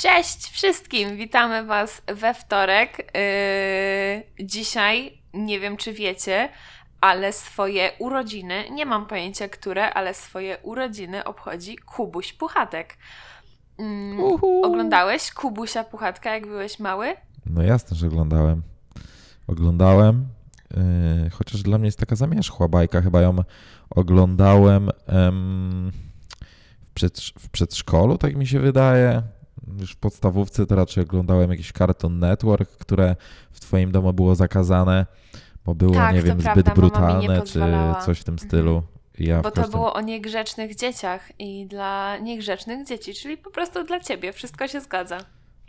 Cześć wszystkim! Witamy Was we wtorek. Yy, dzisiaj, nie wiem czy wiecie, ale swoje urodziny, nie mam pojęcia które, ale swoje urodziny obchodzi Kubuś Puchatek. Mm, oglądałeś Kubusia Puchatka, jak byłeś mały? No jasne, że oglądałem. Oglądałem, yy, chociaż dla mnie jest taka zamierzchła bajka. Chyba ją oglądałem em, w, przedsz- w przedszkolu, tak mi się wydaje. Już w podstawówce to raczej oglądałem jakiś Cartoon Network, które w twoim domu było zakazane, bo było, Tak, nie wiem, prawda, zbyt brutalne, czy coś w tym Mhm. stylu. Ja Bo w to każdym... było o niegrzecznych dzieciach i dla niegrzecznych dzieci, czyli po prostu dla ciebie. Wszystko się zgadza.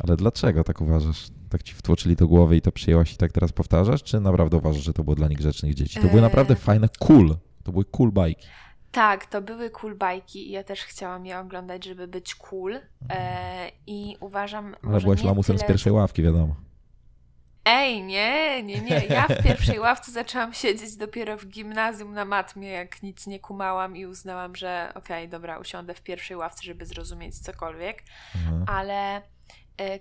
Ale dlaczego tak uważasz? Tak ci wtłoczyli do głowy i to przyjęłaś i tak teraz powtarzasz? Czy naprawdę uważasz, że to było dla niegrzecznych dzieci? To były Eee. naprawdę fajne, cool. To były cool bajki. Tak, to były cool bajki i ja też chciałam je oglądać, żeby być cool. E, I uważam. Ale byłaś lamusem tyle... z pierwszej ławki, wiadomo. Ej, nie, nie, nie. Ja w pierwszej ławce zaczęłam siedzieć dopiero w gimnazjum na matmie, jak nic nie kumałam i uznałam, że okej, dobra, usiądę w pierwszej ławce, żeby zrozumieć cokolwiek. Mhm. Ale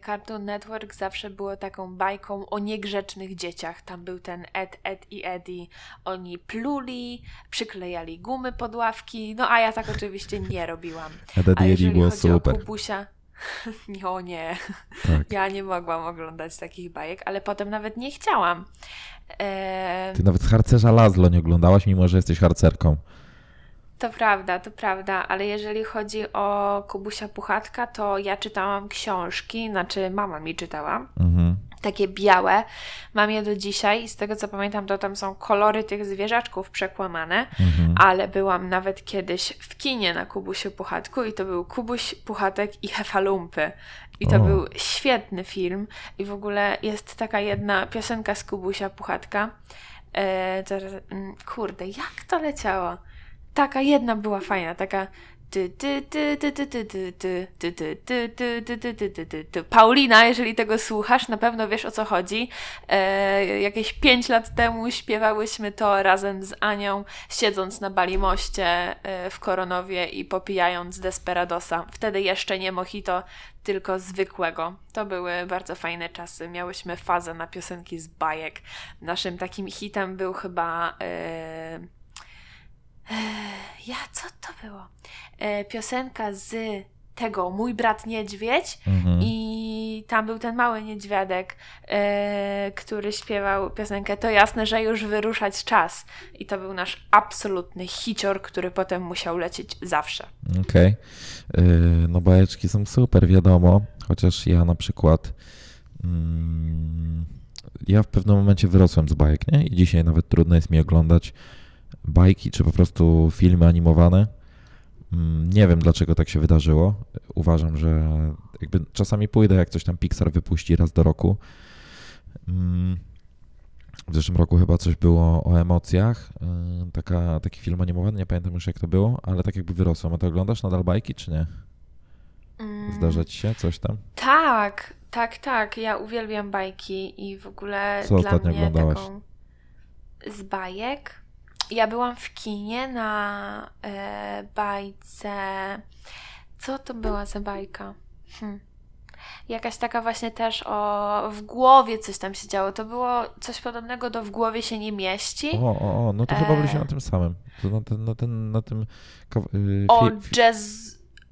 Cartoon Network zawsze było taką bajką o niegrzecznych dzieciach. Tam był ten Ed, Ed i Eddie. Oni pluli, przyklejali gumy pod ławki, no a ja tak oczywiście nie robiłam. A Eddie Eddie jeżeli było super. Kubusia... O nie, Tak. ja nie mogłam oglądać takich bajek, ale potem nawet nie chciałam. Eee, Ty nawet harcerza Lazlo nie oglądałaś, mimo że jesteś harcerką. To prawda, to prawda, ale jeżeli chodzi o Kubusia Puchatka, to ja czytałam książki, znaczy mama mi czytała, Mhm. takie białe. Mam je do dzisiaj i z tego co pamiętam, to tam są kolory tych zwierzaczków przekłamane, Mhm. ale byłam nawet kiedyś w kinie na Kubusiu Puchatku i to był Kubuś Puchatek i Hefalumpy. I to O. był świetny film i w ogóle jest taka jedna piosenka z Kubusia Puchatka. E, teraz, mm, kurde, jak to leciało? Taka jedna była fajna, taka Paulina, jeżeli tego słuchasz, na pewno wiesz o co chodzi. Jakieś 5 lat temu śpiewałyśmy to razem z Anią, siedząc na Balimoście w Koronowie i popijając Desperadosa. Wtedy jeszcze nie mojito, tylko zwykłego. To były bardzo fajne czasy. Miałyśmy fazę na piosenki z bajek. Naszym takim hitem był chyba ja, co to było? E, piosenka z tego Mój brat niedźwiedź Mhm. i tam był ten mały niedźwiadek, e, który śpiewał piosenkę To jasne, że już wyruszać czas. I to był nasz absolutny hicior, który potem musiał lecieć zawsze. Okej. Yy, No bajeczki są super, wiadomo. Chociaż ja na przykład mm, ja w pewnym momencie wyrosłem z bajek, nie? I dzisiaj nawet trudno jest mi oglądać bajki, czy po prostu filmy animowane. Mm, Nie wiem, dlaczego tak się wydarzyło. Uważam, że jakby czasami pójdę, jak coś tam Pixar wypuści raz do roku. Mm, W zeszłym roku chyba coś było o emocjach. Yy, Taka, taki film animowany, nie pamiętam już jak to było, ale tak jakby wyrosłem. A ty oglądasz nadal bajki, czy nie? Mm, Zdarza ci się coś tam? Tak, tak, tak. Ja uwielbiam bajki i w ogóle Co ostatnio oglądałaś? taką z bajek. Ja byłam w kinie na e, bajce. Co to była za bajka? Hm. Jakaś taka właśnie też o w głowie coś tam się działo. To było coś podobnego do w głowie się nie mieści. O, o, o, no to chyba byliśmy E. na tym samym. To na, ten, na, ten, na tym... yy, o jazz,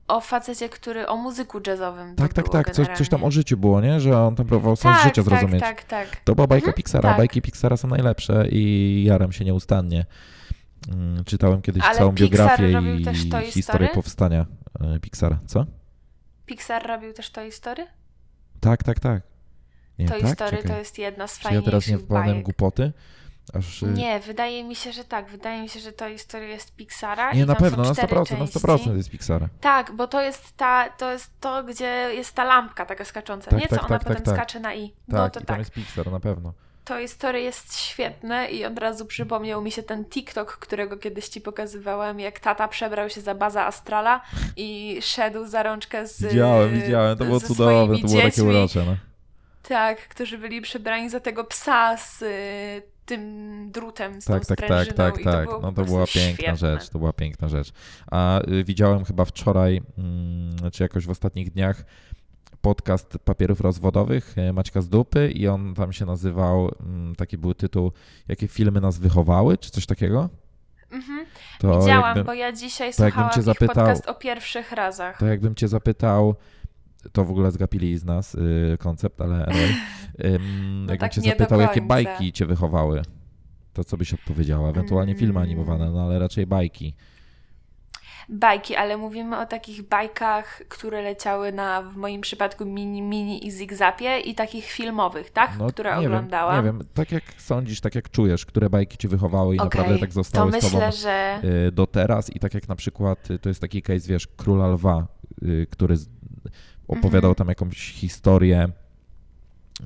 o facecie, który, o muzyku jazzowym. Tak, tak, tak. Coś, coś tam o życiu było, nie? Że on tam próbował sens tak, życia tak, zrozumieć. Tak, tak, To była bajka Mhm, Pixara. tak. Bajki Pixara są najlepsze i jaram się nieustannie. Mm, Czytałem kiedyś Ale całą Pixar biografię i historię Story? powstania e, Pixara. Co? Pixar robił też Toy Story? Tak, tak, tak. Nie, Toy tak? Story Czekaj. to jest jedna z Czy ja fajniejszych teraz nie wpadłem głupoty? Aż, y, Nie, wydaje mi się, że tak. Wydaje mi się, że Toy Story jest Pixara. nie i na pewno, na cztery 100%, na części. 100% jest Pixara. Tak, bo to jest ta, to jest to, gdzie jest ta lampka taka skacząca. Tak, nie, co tak, ona tak, potem tak, tak. skacze na i. Tak, no to i tam tak. jest Pixar, na pewno. Toy Story jest świetne i od razu przypomniał mi się ten TikTok, którego kiedyś ci pokazywałem, jak tata przebrał się za Baza Astrala i szedł za rączkę z Widziałem, widziałem, to było cudowne, to było takie dziećmi. urocze, no. Tak, którzy byli przebrani za tego psa z tym drutem, z Tak, tą tak, tak, tak, i to tak. No to była piękna świetne. rzecz, to była piękna rzecz. A y, widziałem chyba wczoraj, mm, czy jakoś w ostatnich dniach, podcast papierów rozwodowych e, Maćka z dupy i on tam się nazywał, mm, taki był tytuł, jakie filmy nas wychowały, czy coś takiego? Mhm. To Widziałam, bo ja dzisiaj to słuchałam cię zapytał- podcast o pierwszych razach. to jakbym cię zapytał, to w ogóle zgapili z nas y, koncept, ale anyway, Ym, No jakbym tak cię zapytał, jakie bajki cię wychowały, to co byś odpowiedziała? Ewentualnie filmy Mm. animowane, no ale raczej bajki. Bajki, ale mówimy o takich bajkach, które leciały na, w moim przypadku, mini, mini i zigzapie i takich filmowych, tak? które No, nie oglądałam. Wiem, nie wiem, tak jak sądzisz, tak jak czujesz, które bajki cię wychowały i Okej, naprawdę tak to zostały z tobą myślę, że y, do teraz i tak jak na przykład y, to jest taki case, wiesz, Króla Lwa, który opowiadał Mhm. tam jakąś historię y,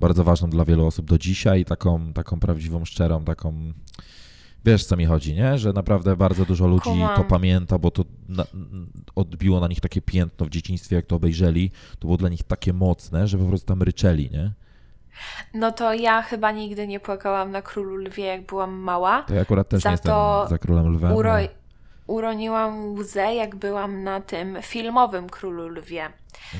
bardzo ważną dla wielu osób do dzisiaj, taką, taką prawdziwą, szczerą, taką wiesz co mi chodzi, nie? Że naprawdę bardzo dużo ludzi Kumam. to pamięta, bo to na, odbiło na nich takie piętno w dzieciństwie, jak to obejrzeli, to było dla nich takie mocne, że po prostu tam ryczeli, nie? no to ja chyba nigdy nie płakałam na Królu Lwie, jak byłam mała. To ja akurat też Za nie jestem to za Królem Lwem. Uro... Uroniłam łzę, jak byłam na tym filmowym Królu Lwie.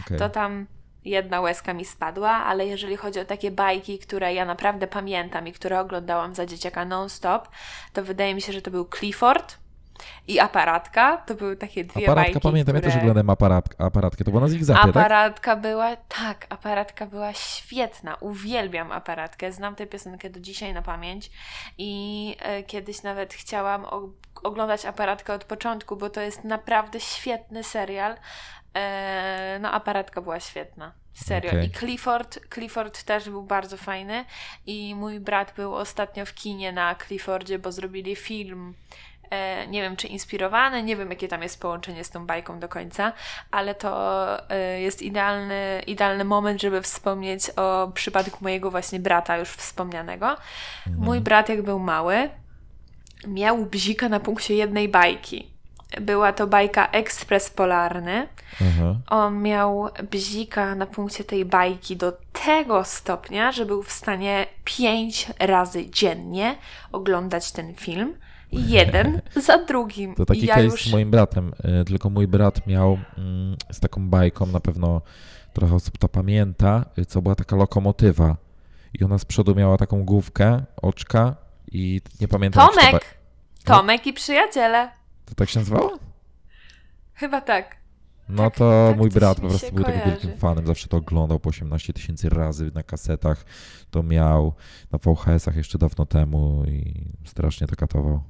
okej. To tam jedna łezka mi spadła, ale jeżeli chodzi o takie bajki, które ja naprawdę pamiętam i które oglądałam za dzieciaka non-stop, to wydaje mi się, że to był Clifford i Aparatka. To były takie dwie Aparatka bajki, pamiętam, które... ja też oglądałem aparat, aparatkę, to było na Zigzapie, tak? Aparatka była, tak, aparatka była świetna. Uwielbiam aparatkę. Znam tę piosenkę do dzisiaj na pamięć i e, kiedyś nawet chciałam oglądać aparatkę od początku, bo to jest naprawdę świetny serial. E, no, aparatka była świetna. Serio. Okej. I Clifford, Clifford też był bardzo fajny. I mój brat był ostatnio w kinie na Cliffordzie, bo zrobili film. E, nie wiem, czy inspirowany, nie wiem, jakie tam jest połączenie z tą bajką do końca, ale to e, jest idealny, idealny moment, żeby wspomnieć o przypadku mojego właśnie brata, już wspomnianego. Mhm. Mój brat, jak był mały, miał bzika na punkcie jednej bajki. Była to bajka Ekspres Polarny. Aha. On miał bzika na punkcie tej bajki do tego stopnia, że był w stanie pięć razy dziennie oglądać ten film. Jeden za drugim. To taki I ja case już... z moim bratem, y, tylko mój brat miał mm, z taką bajką, na pewno trochę osób to pamięta, y, co była taka lokomotywa i ona z przodu miała taką główkę, oczka i nie pamiętam. Tomek! ba- Tomek i przyjaciele. To tak się nazywało? Chyba tak. No Tak, to tak mój brat po prostu był takim wielkim fanem, zawsze to oglądał po 18 tysięcy razy na kasetach. To miał na VHS-ach jeszcze dawno temu i strasznie to katował.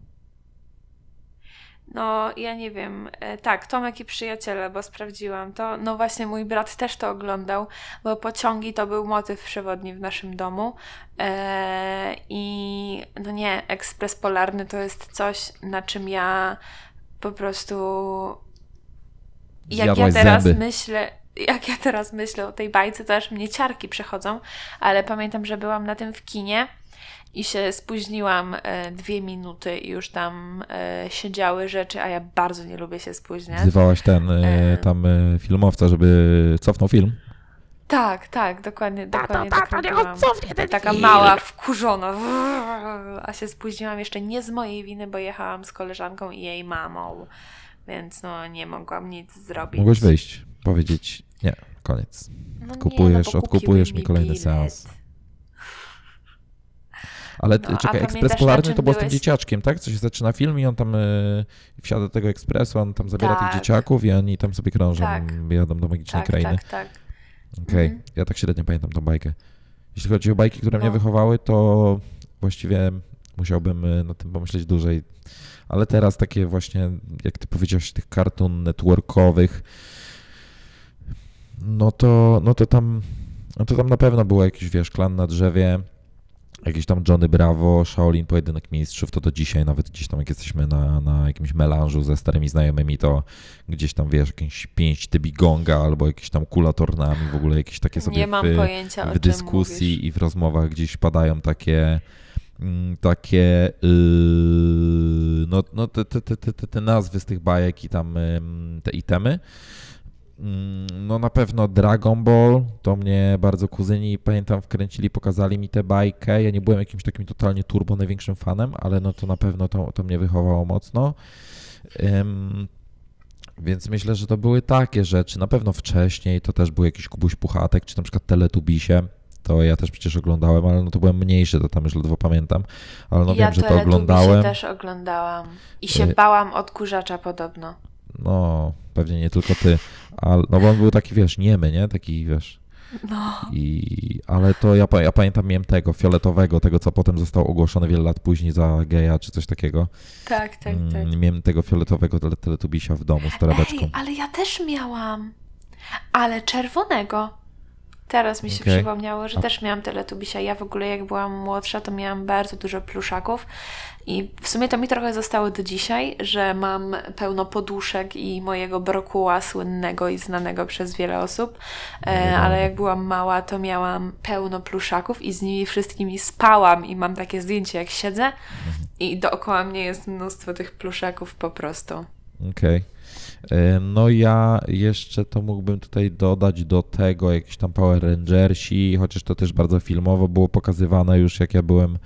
No, ja nie wiem. E, Tak, Tomek i przyjaciele, bo sprawdziłam to. No właśnie, mój brat też to oglądał, bo pociągi to był motyw przewodni w naszym domu. E, I no nie, ekspres polarny to jest coś, na czym ja po prostu. Jak ja Zjadłaś teraz zęby. myślę. Jak ja teraz myślę o tej bajce, to aż mnie ciarki przechodzą, ale pamiętam, że byłam na tym w kinie i się spóźniłam e, dwie minuty i już tam e, siedziały rzeczy, a ja bardzo nie lubię się spóźniać. Wzywałaś ten E. tam filmowca, żeby cofnął film? Tak, tak, dokładnie, dokładnie tata, tak niech robiłam. odsownie ten Taka film. mała, wkurzona, a się spóźniłam jeszcze nie z mojej winy, bo jechałam z koleżanką i jej mamą, więc no nie mogłam nic zrobić. Mogłeś wyjść, powiedzieć nie, koniec. No nie, kupujesz, no bo odkupujesz kupiły mi kolejny bilet. seans. Ale No, czekaj, ekspres na polarny to było z tym dzieciaczkiem, tak? Co się zaczyna film i on tam y, wsiada do tego ekspresu, on tam zabiera Tak. tych dzieciaków i oni tam sobie krążą, Tak. jadą do magicznej Tak, krainy. tak, tak. Okej, Mhm. ja tak średnio pamiętam tą bajkę. Jeśli chodzi o bajki, które mnie No. wychowały, to właściwie musiałbym y, nad tym pomyśleć dłużej. Ale teraz takie właśnie, jak ty powiedziałeś, tych cartoon networkowych, no to, no to tam, no to tam na pewno było jakiś, wiesz, klan na drzewie, jakiś tam Johnny Bravo, Shaolin, Pojedynek Mistrzów, to do dzisiaj nawet gdzieś tam, jak jesteśmy na, na jakimś melanżu ze starymi znajomymi, to gdzieś tam, wiesz, jakieś pięć tybigonga albo jakieś tam kulatornami, w ogóle jakieś takie sobie Nie mam w, pojęcia, w dyskusji mówisz. i w rozmowach gdzieś padają takie mm, takie yy, no, no te, te, te, te, te nazwy z tych bajek i tam ym, te itemy. Mm, No na pewno Dragon Ball, to mnie bardzo kuzyni, pamiętam, wkręcili, pokazali mi tę bajkę. Ja nie byłem jakimś takim totalnie turbo największym fanem, ale no to na pewno to, to mnie wychowało mocno. Ym, Więc myślę, że to były takie rzeczy. Na pewno wcześniej to też był jakiś Kubuś Puchatek, czy na przykład Teletubisie. To ja też przecież oglądałem, ale no to byłem mniejszy, to tam już ledwo pamiętam. Ale no ja wiem, że to oglądałem. też oglądałam. I się Y- bałam odkurzacza podobno. No, pewnie nie tylko ty. Ale, no bo on był taki, wiesz, niemy, nie? Taki, wiesz. No. I, ale to ja, ja pamiętam, miałem tego fioletowego, tego co potem zostało ogłoszone wiele lat później za geja czy coś takiego. Tak, tak, tak. Mm, miałem tego fioletowego tele, teletubisia w domu z torebeczką. Ej, ale ja też miałam. Ale czerwonego. Teraz mi się Okej. przypomniało, że też miałam Teletubisia. Ja w ogóle jak byłam młodsza, to miałam bardzo dużo pluszaków i w sumie to mi trochę zostało do dzisiaj, że mam pełno poduszek i mojego brokuła słynnego i znanego przez wiele osób, e, wiadomo. ale jak byłam mała, to miałam pełno pluszaków i z nimi wszystkimi spałam i mam takie zdjęcie jak siedzę i dookoła mnie jest mnóstwo tych pluszaków po prostu. Okej. E, No ja jeszcze to mógłbym tutaj dodać do tego jakieś tam Power Rangersi, chociaż to też bardzo filmowo było pokazywane już jak ja byłem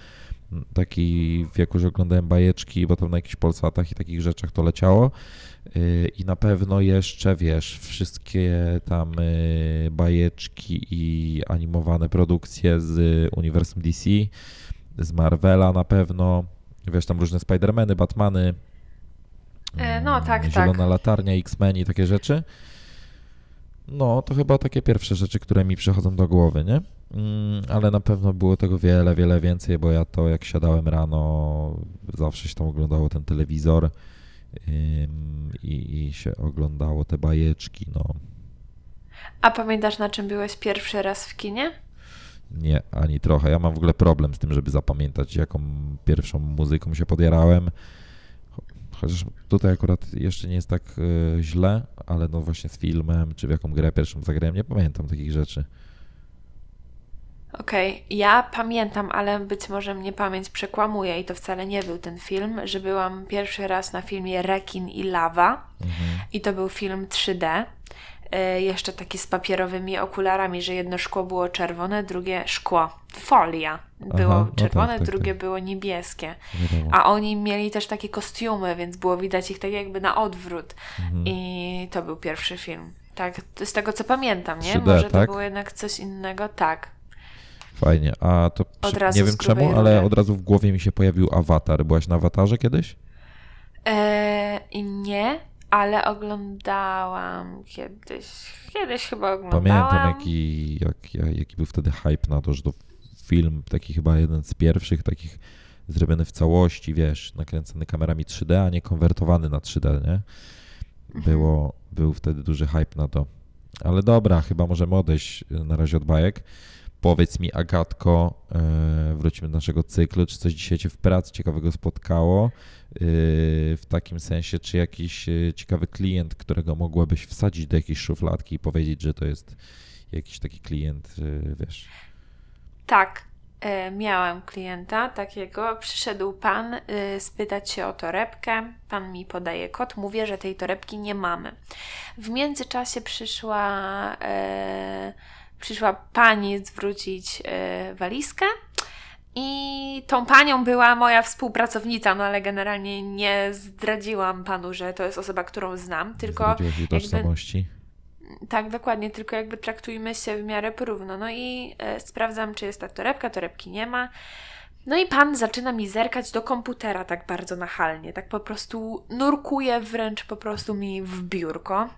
taki w wieku, że oglądałem bajeczki, bo tam na jakichś Polsatach i takich rzeczach to leciało. E, I na pewno jeszcze, wiesz, wszystkie tam e, bajeczki i animowane produkcje z uniwersum DC, z Marvela na pewno, wiesz, tam różne Spidermany, Batmany, E, no, tak, tak. Zielona latarnia, X-Men i takie rzeczy. No, to chyba takie pierwsze rzeczy, które mi przychodzą do głowy, nie? Mm, ale na pewno było tego wiele, wiele więcej, bo ja to jak siadałem rano, zawsze się tam oglądało ten telewizor i, i się oglądało te bajeczki, no. A pamiętasz, na czym byłeś pierwszy raz w kinie? Nie, ani trochę. Ja mam w ogóle problem z tym, żeby zapamiętać, jaką pierwszą muzyką się podjarałem. Cho- Chociaż tutaj akurat jeszcze nie jest tak e, źle, ale no właśnie z filmem, czy w jaką grę pierwszą zagrałem, nie pamiętam takich rzeczy. Okej, ja pamiętam, ale być może mnie pamięć przekłamuje i to wcale nie był ten film, że byłam pierwszy raz na filmie Rekin i Lawa Mhm. i to był film 3D. e, Jeszcze taki z papierowymi okularami, że jedno szkło było czerwone, drugie szkło, folia było Aha, no czerwone, tak, tak, drugie tak. było niebieskie. A oni mieli też takie kostiumy, więc było widać ich tak jakby na odwrót. Mhm. I to był pierwszy film. Tak, to z tego co pamiętam, nie? 3D, Może to tak? było jednak coś innego. Tak. Fajnie. A to przy- nie wiem czemu, ale rury. od razu w głowie mi się pojawił awatar. Byłaś na awatarze kiedyś? Eee, nie, ale oglądałam kiedyś. Kiedyś chyba oglądałam. Pamiętam, jaki, jak, jak- jaki był wtedy hype na to, że to film, taki chyba jeden z pierwszych takich zrobiony w całości, wiesz, nakręcony kamerami 3D, a nie konwertowany na 3D, nie? Było, był wtedy duży hype na to. Ale dobra, chyba możemy odejść y, na razie od bajek. Powiedz mi, Agatko, e, wrócimy do naszego cyklu, czy coś dzisiaj Cię w pracy ciekawego spotkało? E, W takim sensie, czy jakiś ciekawy klient, którego mogłabyś wsadzić do jakiejś szufladki i powiedzieć, że to jest jakiś taki klient, wiesz. Tak, e, miałam klienta takiego. Przyszedł pan e, spytać się o torebkę. Pan mi podaje kod. Mówię, że tej torebki nie mamy. W międzyczasie przyszła, e, przyszła pani zwrócić walizkę. I tą panią była moja współpracownica, no ale generalnie nie zdradziłam panu, że to jest osoba, którą znam, tylko Zdradziłaś jej jakby tożsamości. Tak, dokładnie, tylko jakby traktujmy się w miarę porówno. No i e, sprawdzam, czy jest ta torebka, torebki nie ma. No i pan zaczyna mi zerkać do komputera tak bardzo nachalnie, tak po prostu nurkuje wręcz po prostu mi w biurko.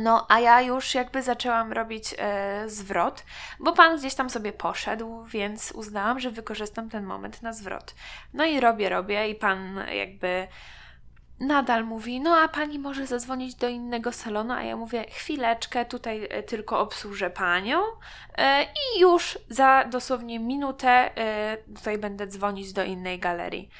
No, a ja już jakby zaczęłam robić e, zwrot, bo pan gdzieś tam sobie poszedł, więc uznałam, że wykorzystam ten moment na zwrot. No i robię, robię i pan jakby nadal mówi, no a pani może zadzwonić do innego salonu, a ja mówię, chwileczkę, tutaj e, tylko obsłużę panią e, i już za dosłownie minutę e, tutaj będę dzwonić do innej galerii.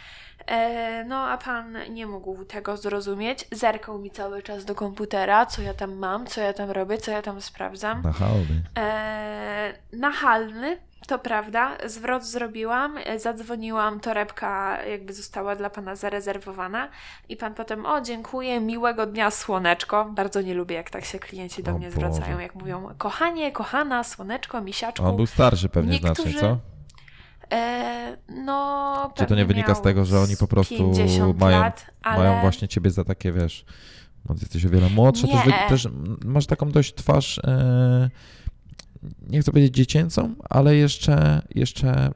No, a pan nie mógł tego zrozumieć. Zerkał mi cały czas do komputera, co ja tam mam, co ja tam robię, co ja tam sprawdzam. Nachalny. E, nachalny, to prawda. Zwrot zrobiłam, e, zadzwoniłam, torebka jakby została dla pana zarezerwowana i pan potem, o dziękuję, miłego dnia słoneczko. Bardzo nie lubię, jak tak się klienci do O mnie Boże. zwracają, jak mówią, kochanie, kochana, słoneczko, misiaczku. On był starszy pewnie Niektórzy znacznie, co? E, no, Czy to nie wynika z tego, że oni po prostu 50 mają- lat, ale... Mają właśnie ciebie za takie, wiesz, ty jesteś o wiele młodsza, też, też masz taką dość twarz, e, nie chcę powiedzieć dziecięcą, ale jeszcze, jeszcze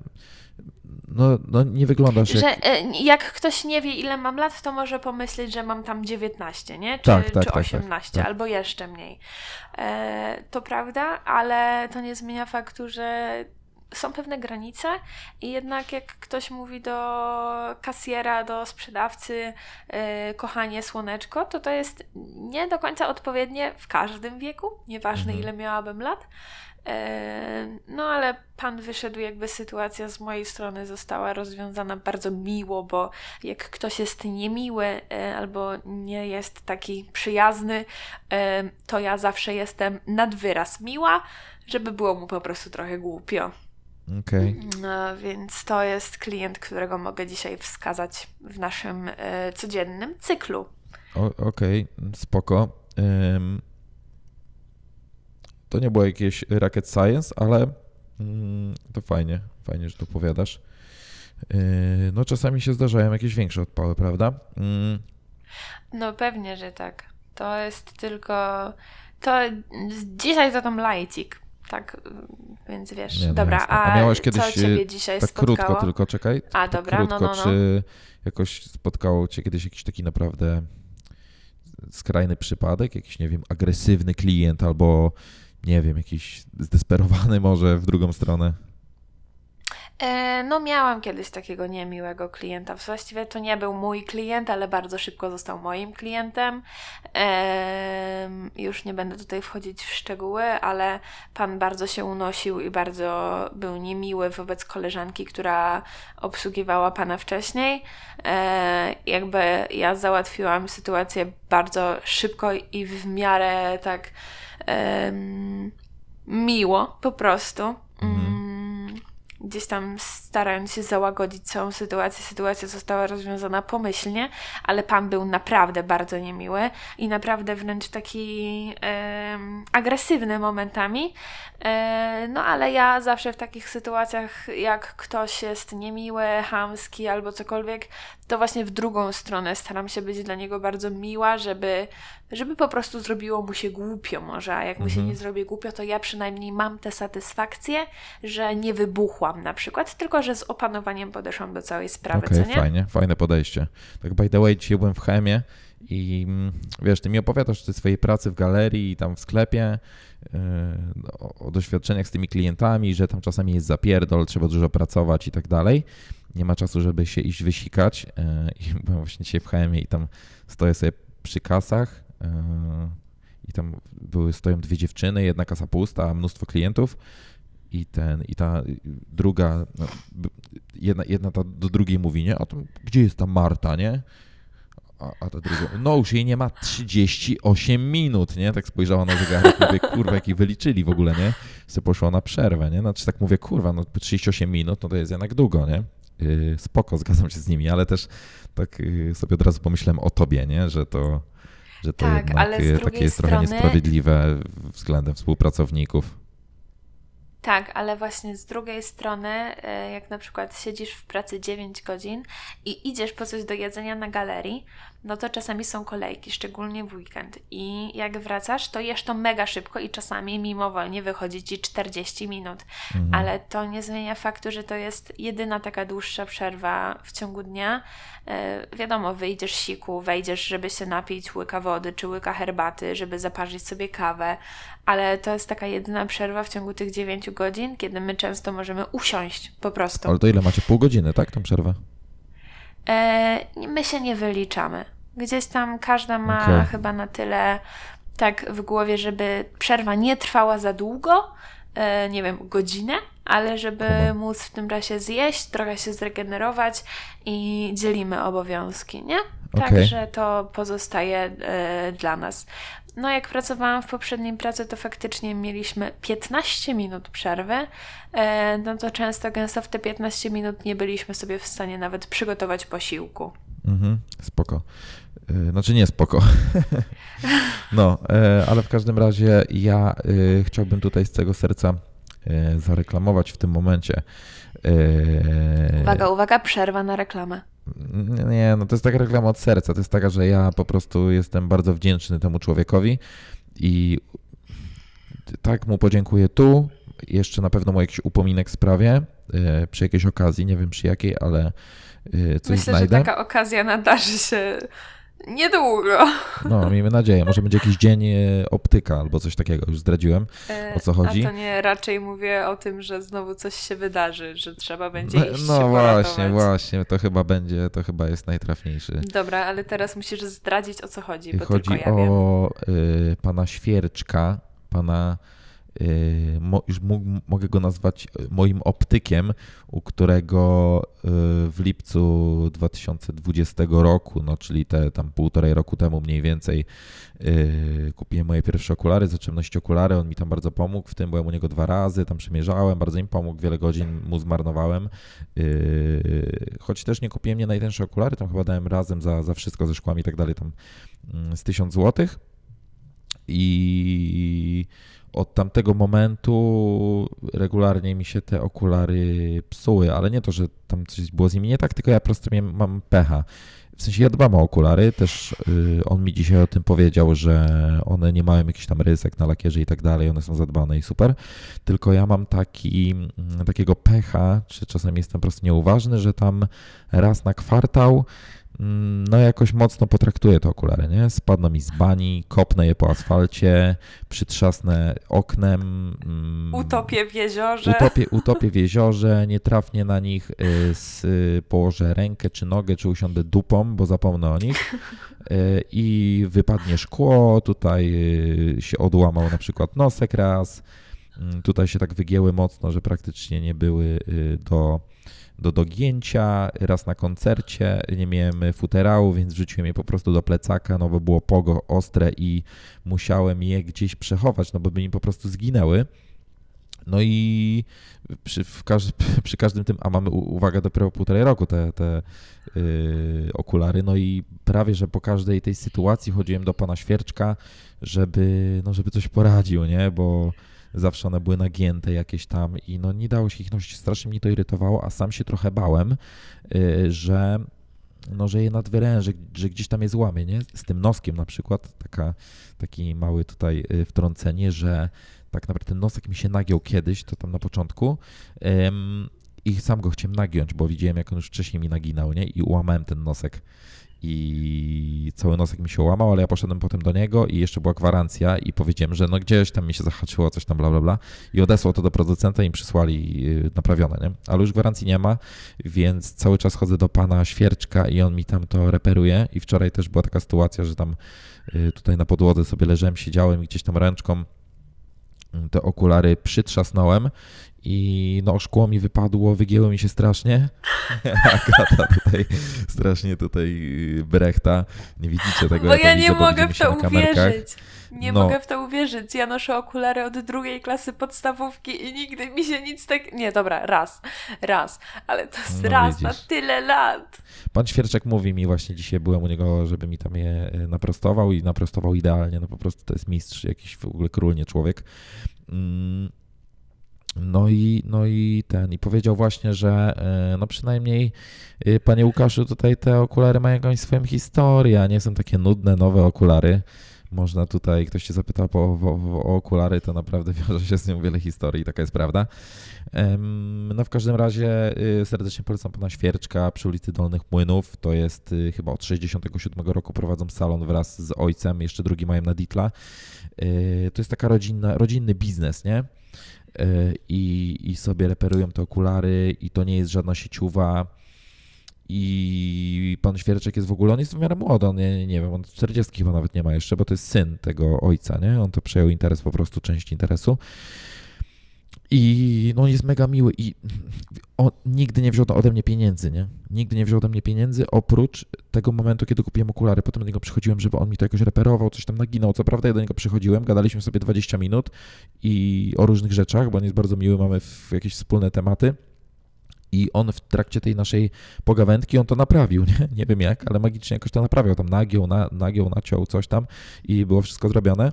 no, no nie wyglądasz jak... Że e, jak ktoś nie wie, ile mam lat, to może pomyśleć, że mam tam 19, nie? Czy, Tak, tak, czy tak, tak, 18, tak. albo jeszcze mniej. E, to prawda, ale to nie zmienia faktu, że są pewne granice i jednak jak ktoś mówi do kasjera, do sprzedawcy e, kochanie słoneczko, to to jest nie do końca odpowiednie w każdym wieku, nieważne Mhm. ile miałabym lat. No ale pan wyszedł, jakby sytuacja z mojej strony została rozwiązana bardzo miło, bo jak ktoś jest niemiły e, albo nie jest taki przyjazny, to ja zawsze jestem nad wyraz miła, żeby było mu po prostu trochę głupio. Okej. No, więc to jest klient, którego mogę dzisiaj wskazać w naszym e, codziennym cyklu. Okej, spoko. Ym, to nie było jakieś rocket science, ale mm, to fajnie, fajnie, że to powiadasz. Yy, no czasami się zdarzają jakieś większe odpały, prawda? Mm, No pewnie, że tak. To jest tylko. To dzisiaj to tam lajcik. Tak, więc wiesz. Nie, no dobra, jasne. a, A miałaś kiedyś, co ciebie y, dzisiaj tak spotkało? krótko tylko, czekaj. A, tak dobra, no, krótko, no, no. czy jakoś spotkało cię kiedyś jakiś taki naprawdę skrajny przypadek, jakiś, nie wiem, agresywny klient albo, nie wiem, jakiś zdesperowany może w drugą stronę? E, no, miałam kiedyś takiego niemiłego klienta. Właściwie to nie był mój klient, ale bardzo szybko został moim klientem. Em, już nie będę tutaj wchodzić w szczegóły, ale pan bardzo się unosił i bardzo był niemiły wobec koleżanki, która obsługiwała pana wcześniej. E, jakby ja załatwiłam sytuację bardzo szybko i w miarę tak miło po prostu. Mhm. Mm, Gdzieś tam starając się załagodzić całą sytuację, sytuacja została rozwiązana pomyślnie, ale pan był naprawdę bardzo niemiły i naprawdę wręcz taki agresywny momentami. E, no ale ja zawsze w takich sytuacjach, jak ktoś jest niemiły, chamski albo cokolwiek, to właśnie w drugą stronę staram się być dla niego bardzo miła, żeby, żeby po prostu zrobiło mu się głupio może, a jak mu się Mhm. nie zrobi głupio, to ja przynajmniej mam tę satysfakcję, że nie wybuchłam na przykład, tylko że z opanowaniem podeszłam do całej sprawy, Okej, co nie? fajnie, fajne podejście. Tak by the way, dzisiaj byłem w Chemie i mm, wiesz, ty mi opowiadasz o tej swojej pracy w galerii i tam w sklepie, yy, o, o doświadczeniach z tymi klientami, że tam czasami jest zapierdol, trzeba dużo pracować i tak dalej. Nie ma czasu, żeby się iść wysikać yy, i byłem właśnie dzisiaj w Chemie i tam stoję sobie przy kasach yy, i tam były, stoją dwie dziewczyny, jedna kasa pusta, a mnóstwo klientów i ten, i ta druga, no, jedna, jedna ta do drugiej mówi, nie? A to gdzie jest ta Marta, nie? A, a ta druga, no już jej nie ma 38 minut, nie? Tak spojrzała na zegarek, mówię, kurwa, jaki wyliczyli w ogóle, nie? Se poszła na przerwę, nie? Znaczy tak mówię, kurwa, no 38 minut, no to jest jednak długo, nie? Yy, spoko, zgadzam się z nimi, ale też tak yy, sobie od razu pomyślałem o tobie, nie? Że to, że to Tak, jednak takie jest trochę strony- niesprawiedliwe względem współpracowników. Tak, ale właśnie z drugiej strony, e, jak na przykład siedzisz w pracy 9 godzin i idziesz po coś do jedzenia na galerii, no to czasami są kolejki, szczególnie w weekend. I jak wracasz, to jesz to mega szybko i czasami mimowolnie wychodzi ci 40 minut. Mhm. Ale to nie zmienia faktu, że to jest jedyna taka dłuższa przerwa w ciągu dnia. E, wiadomo, wyjdziesz siku, wejdziesz, żeby się napić łyka wody czy łyka herbaty, żeby zaparzyć sobie kawę, ale to jest taka jedyna przerwa w ciągu tych 9 godzin, kiedy my często możemy usiąść po prostu. Ale to ile macie? Pół godziny, tak? Tą przerwę? E, my się nie wyliczamy. Gdzieś tam każda ma Okej. chyba na tyle tak w głowie, żeby przerwa nie trwała za długo, e, nie wiem, godzinę, ale żeby móc w tym czasie zjeść, trochę się zregenerować i dzielimy obowiązki, nie? Okej. Także to pozostaje e, dla nas. No, jak pracowałam w poprzedniej pracy, to faktycznie mieliśmy 15 minut przerwy. E, no to często, gęsto w te 15 minut nie byliśmy sobie w stanie nawet przygotować posiłku. Mhm, spoko. Y, Znaczy nie spoko. No, e, ale w każdym razie ja y, chciałbym tutaj z całego serca y, zareklamować w tym momencie. y, Uwaga, uwaga, przerwa na reklamę. Nie, no to jest taka reklama od serca. To jest taka, że ja po prostu jestem bardzo wdzięczny temu człowiekowi i tak mu podziękuję tu. Jeszcze na pewno mu jakiś upominek sprawię przy jakiejś okazji, nie wiem przy jakiej, ale coś Myślę, znajdę. że taka okazja nadarzy się niedługo. No, miejmy nadzieję. Może będzie jakiś dzień e, optyka albo coś takiego. Już zdradziłem. E, O co chodzi? A to nie, raczej mówię o tym, że znowu coś się wydarzy, że trzeba będzie No, iść no się właśnie, właśnie. To chyba będzie, to chyba jest najtrafniejszy. Dobra, ale teraz musisz zdradzić o co chodzi, bo Chodzi tylko ja wiem. o y, pana Świerczka, pana, y, już mógł, mogę go nazwać y, moim optykiem, u którego y, w lipcu 2020 roku, no czyli te tam półtorej roku temu mniej więcej, y, kupiłem moje pierwsze okulary, zacząłem nosić okulary, on mi tam bardzo pomógł, w tym byłem u niego dwa razy, tam przymierzałem, bardzo im pomógł, wiele godzin mu zmarnowałem, y, choć też nie kupiłem nie najtańsze okulary, tam chyba dałem razem za, za wszystko ze szkłami i tak dalej, tam mm, z 1000 złotych. I od tamtego momentu regularnie mi się te okulary psuły, ale nie to, że tam coś było z nimi nie tak, tylko ja po prostu miałem, mam pecha. W sensie ja dbam o okulary, też y, on mi dzisiaj o tym powiedział, że one nie mają jakichś tam rysek na lakierze i tak dalej, one są zadbane i super, tylko ja mam taki, mm, takiego pecha, czy czasami jestem po prostu nieuważny, że tam raz na kwartał no jakoś mocno potraktuję te okulary, nie? Spadną mi z bani, kopnę je po asfalcie, przytrzasnę oknem. mm, Utopię w jeziorze. Utopię, utopię w jeziorze, nie trafnie na nich, s, y, położę rękę czy nogę, czy usiądę dupą, bo zapomnę o nich y, i wypadnie szkło, tutaj y, się odłamał na przykład nosek raz, Mm, tutaj się tak wygięły mocno, że praktycznie nie były y, do, do dogięcia, raz na koncercie nie miałem futerału, więc wrzuciłem je po prostu do plecaka, no bo było pogo ostre i musiałem je gdzieś przechować, no bo by mi po prostu zginęły. No i przy, w każ, przy każdym tym, a mamy uwaga dopiero półtorej roku te, te yy, okulary, no i prawie, że po każdej tej sytuacji chodziłem do pana Świerczka, żeby, no żeby coś poradził, nie, bo zawsze one były nagięte jakieś tam i no nie dało się ich nosić, strasznie mnie to irytowało, a sam się trochę bałem, yy, że no, że je nadwyrężę, że gdzieś tam je złamie, nie? Z tym noskiem na przykład, taka, taki mały tutaj y, wtrącenie, że tak naprawdę ten nosek mi się nagiął kiedyś, to tam na początku i sam go chciałem nagiąć, bo widziałem jak on już wcześniej mi naginał, nie? I ułamałem ten nosek i cały nosek mi się łamał, ale ja poszedłem potem do niego i jeszcze była gwarancja i powiedziałem, że no gdzieś tam mi się zahaczyło, coś tam bla bla bla i odesłał to do producenta i im przysłali y, naprawione, nie? Ale już gwarancji nie ma, więc cały czas chodzę do pana Świerczka i on mi tam to reperuje i wczoraj też była taka sytuacja, że tam y, tutaj na podłodze sobie leżałem, siedziałem i gdzieś tam ręczką y, te okulary przytrzasnąłem i no szkło mi wypadło, wygięło mi się strasznie. Agata tutaj strasznie tutaj y, brechta. Nie widzicie tego, Bo to ja nie widzę, mogę w to na uwierzyć. Nie No. mogę w to uwierzyć. Ja noszę okulary od drugiej klasy podstawówki i nigdy mi się nic tak... Nie, dobra, raz. Raz. Ale to jest No raz na widzisz. tyle lat. Pan Świerczek mówi mi właśnie, dzisiaj byłem u niego, żeby mi tam je y, naprostował i naprostował idealnie, no po prostu to jest mistrz, jakiś w ogóle król, nie człowiek. Mm, No i, no i ten, i powiedział właśnie, że e, no przynajmniej y, panie Łukaszu, tutaj te okulary mają jakąś swoją historię, a nie są takie nudne, nowe okulary. Można tutaj, ktoś cię zapytał po, o, o okulary, to naprawdę wiąże się z nią wiele historii, taka jest prawda. No w każdym razie y, serdecznie polecam pana Świerczka przy ulicy Dolnych Młynów. To jest chyba od 67 roku prowadzą salon wraz z ojcem, jeszcze drugi mają na Ditla. To jest taka rodzinna, rodzinny biznes, nie? Y, I, I sobie reperują te okulary i to nie jest żadna sieciowa. I pan Świerczek jest w ogóle, on jest w miarę młody, on nie, nie wiem, on 40 chyba nawet nie ma jeszcze, bo to jest syn tego ojca, nie? On to przejął interes, po prostu część interesu. I no jest mega miły i on nigdy nie wziął ode mnie pieniędzy, nie? Nigdy nie wziął ode mnie pieniędzy, oprócz tego momentu, kiedy kupiłem okulary. Potem do niego przychodziłem, żeby on mi to jakoś reperował, coś tam naginał. Co prawda ja do niego przychodziłem, gadaliśmy sobie 20 minut i o różnych rzeczach, bo on jest bardzo miły, mamy jakieś wspólne tematy. I on w trakcie tej naszej pogawędki, on to naprawił, nie? Nie wiem jak, ale magicznie jakoś to naprawiał. Tam nagiął, na, nagiął, naciął coś tam i było wszystko zrobione.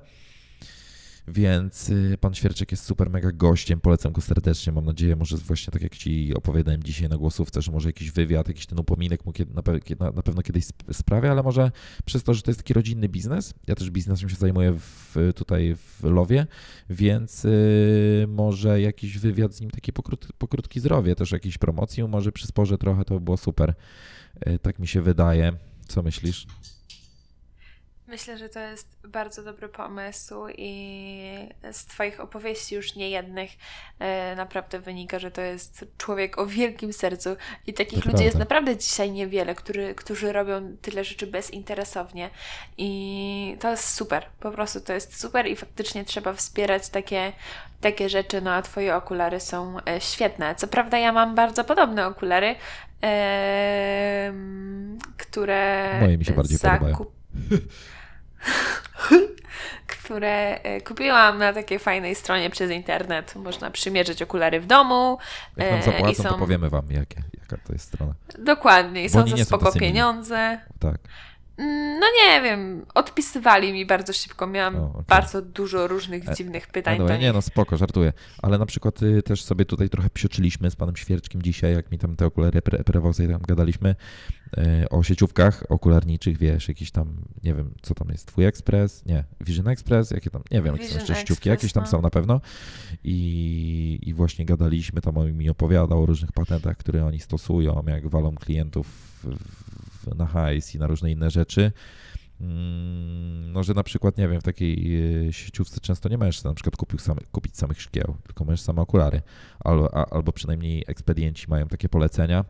Więc y, pan Świerczek jest super mega gościem, polecam go serdecznie. Mam nadzieję, może właśnie tak jak ci opowiadałem dzisiaj na głosówce, że może jakiś wywiad, jakiś ten upominek mu na, pe- na, na pewno kiedyś sp- sprawia, ale może przez to, że to jest taki rodzinny biznes. Ja też biznesem się zajmuję w, tutaj w Lowie, więc y, może jakiś wywiad z nim taki pokrót, pokrótki zrobię, też jakiejś promocji, może przysporze trochę, to by było super. Y, tak mi się wydaje. Co myślisz? Myślę, że to jest bardzo dobry pomysł i z Twoich opowieści już niejednych e, naprawdę wynika, że to jest człowiek o wielkim sercu i takich To ludzi prawda. jest naprawdę dzisiaj niewiele, który, którzy robią tyle rzeczy bezinteresownie i to jest super, po prostu to jest super i faktycznie trzeba wspierać takie, takie rzeczy, no a Twoje okulary są e, świetne. Co prawda ja mam bardzo podobne okulary, które Moje mi się bardziej podobają. które e, kupiłam na takiej fajnej stronie przez internet. Można przymierzyć okulary w domu. Jak nam e, zapłacą, i są... to powiemy wam, jakie, jaka to jest strona. Dokładnie, i Bo są za spoko pieniądze. Tak. Mm, No nie wiem, odpisywali mi bardzo szybko. Miałam O, okej. bardzo dużo różnych E, dziwnych pytań. Do nie no, spoko, żartuję. Ale na przykład y, też sobie tutaj trochę psioczyliśmy z panem Świerczkiem dzisiaj, jak mi tam te okulary pre- sobie tam gadaliśmy y, o sieciówkach okularniczych, wiesz, jakiś tam, nie wiem, co tam jest, twój Express? Nie, Vision Express? Jakie tam, nie wiem, jakie są jeszcze sieciówki, Express, jakieś tam no. są na pewno. I, I właśnie gadaliśmy, tam on mi opowiadał o różnych patentach, które oni stosują, jak walą klientów w, na hajs i na różne inne rzeczy. Mm, No, że na przykład, nie wiem, w takiej e, sieciówce często nie możesz na przykład kupić, same, kupić samych szkieł, tylko możesz same okulary. Albo, a, albo przynajmniej ekspedienci mają takie polecenia,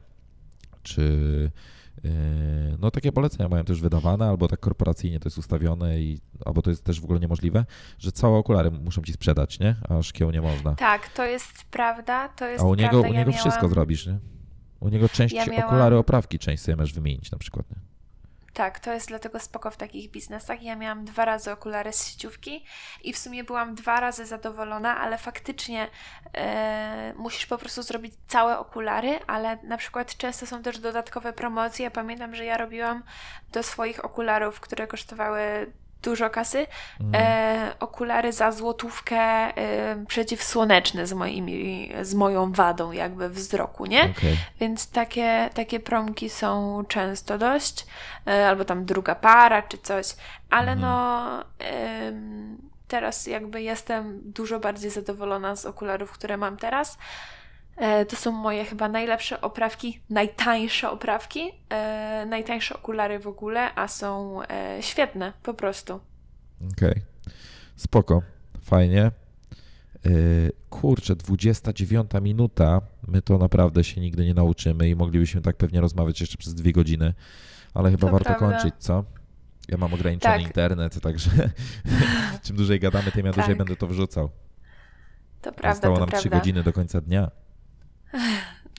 czy e, no takie polecenia mają też wydawane, albo tak korporacyjnie to jest ustawione, i, albo to jest też w ogóle niemożliwe, że całe okulary muszą ci sprzedać, nie? A szkieł nie można. Tak, to jest prawda. To jest A u niego, prawda. u ja niego miałam... wszystko zrobisz, nie? U niego część Ja miałam- okulary, oprawki część sobie możesz wymienić na przykład, nie? Tak, to jest dlatego spoko w takich biznesach. Ja miałam dwa razy okulary z sieciówki i w sumie byłam dwa razy zadowolona, ale faktycznie e, musisz po prostu zrobić całe okulary, ale na przykład często są też dodatkowe promocje. Ja pamiętam, że ja robiłam do swoich okularów, które kosztowały dużo kasy, Mhm. e, okulary za złotówkę e, przeciwsłoneczne z, moimi, z moją wadą jakby wzroku, nie? Okej. Więc takie, takie promki są często dość, e, albo tam druga para czy coś, ale Mhm. no teraz jakby jestem dużo bardziej zadowolona z okularów, które mam teraz. E, To są moje chyba najlepsze oprawki, najtańsze oprawki, e, najtańsze okulary w ogóle, a są e, świetne po prostu. Okej. Spoko. Fajnie. Yy, kurczę, 29 minuta. My to naprawdę się nigdy nie nauczymy i moglibyśmy tak pewnie rozmawiać jeszcze przez dwie godziny, ale chyba To warto prawda. kończyć, co? Ja mam ograniczony Tak. internet, także czym dłużej gadamy, tym ja dłużej Tak. będę to wrzucał. To prawda, Zostało nam 3 prawda. godziny do końca dnia.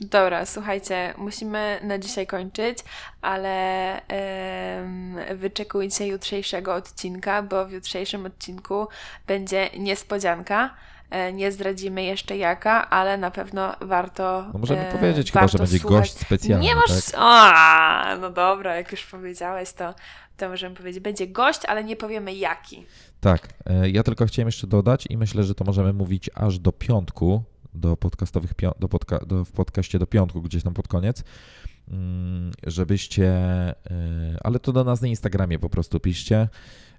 Dobra, słuchajcie, musimy na dzisiaj kończyć, ale em, wyczekujcie jutrzejszego odcinka, bo w jutrzejszym odcinku będzie niespodzianka. E, Nie zdradzimy jeszcze jaka, ale na pewno warto. No możemy e, powiedzieć chyba, że będzie słuchać. gość specjalny, Nie masz. tak? A, no dobra, jak już powiedziałeś, to, to możemy powiedzieć, będzie gość, ale nie powiemy jaki. Tak, e, ja tylko chciałem jeszcze dodać i myślę, że to możemy mówić aż do piątku, do podcastowych, do podca- do, w podcaście do piątku, gdzieś tam pod koniec, mm, żebyście, e, ale to do nas na Instagramie po prostu piszcie,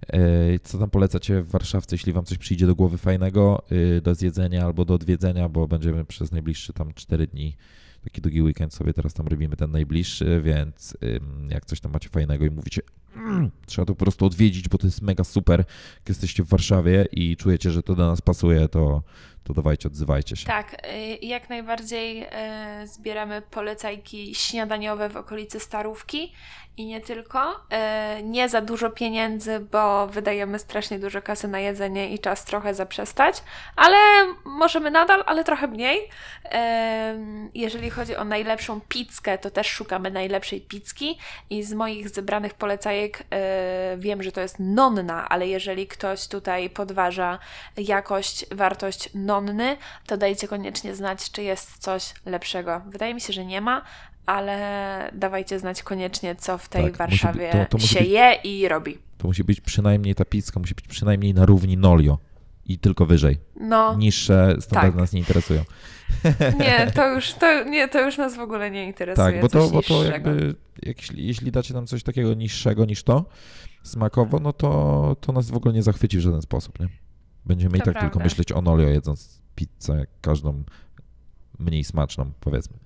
e, co tam polecacie w Warszawce, jeśli wam coś przyjdzie do głowy fajnego, e, do zjedzenia albo do odwiedzenia, bo będziemy przez najbliższe tam 4 dni taki długi weekend sobie teraz tam robimy ten najbliższy, więc jak coś tam macie fajnego i mówicie, mm, trzeba to po prostu odwiedzić, bo to jest mega super, jak jesteście w Warszawie i czujecie, że to do nas pasuje, to, to dawajcie, odzywajcie się. Tak, y, jak najbardziej y, zbieramy polecajki śniadaniowe w okolicy Starówki i nie tylko. Y, Nie za dużo pieniędzy, bo wydajemy strasznie dużo kasy na jedzenie i czas trochę zaprzestać, ale możemy nadal, ale trochę mniej. Ym, Jeżeli chodzi o najlepszą pizzkę, to też szukamy najlepszej pizzki i z moich zebranych polecajek y, wiem, że to jest nonna, ale jeżeli ktoś tutaj podważa jakość, wartość nonny, to dajcie koniecznie znać, czy jest coś lepszego. Wydaje mi się, że nie ma, ale dawajcie znać koniecznie, co w tej Tak, musi Warszawie być- to- to musi się być- je i robi. To musi być przynajmniej, ta pizza musi być przynajmniej na równi Nolio. i tylko wyżej. No, Niższe standardy Tak. nas nie interesują. nie, to już, to, nie, to już nas w ogóle nie interesuje. Tak, bo to, bo to jakby, jeśli, jeśli dacie nam coś takiego niższego niż to, smakowo, no to, to nas w ogóle nie zachwyci w żaden sposób, nie? Będziemy i To tak tylko prawda. myśleć o Nolio, jedząc pizzę, każdą mniej smaczną, powiedzmy.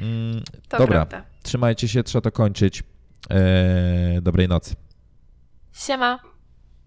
Mm, dobra, prawda. trzymajcie się, trzeba to kończyć. Eee, dobrej nocy. Siema.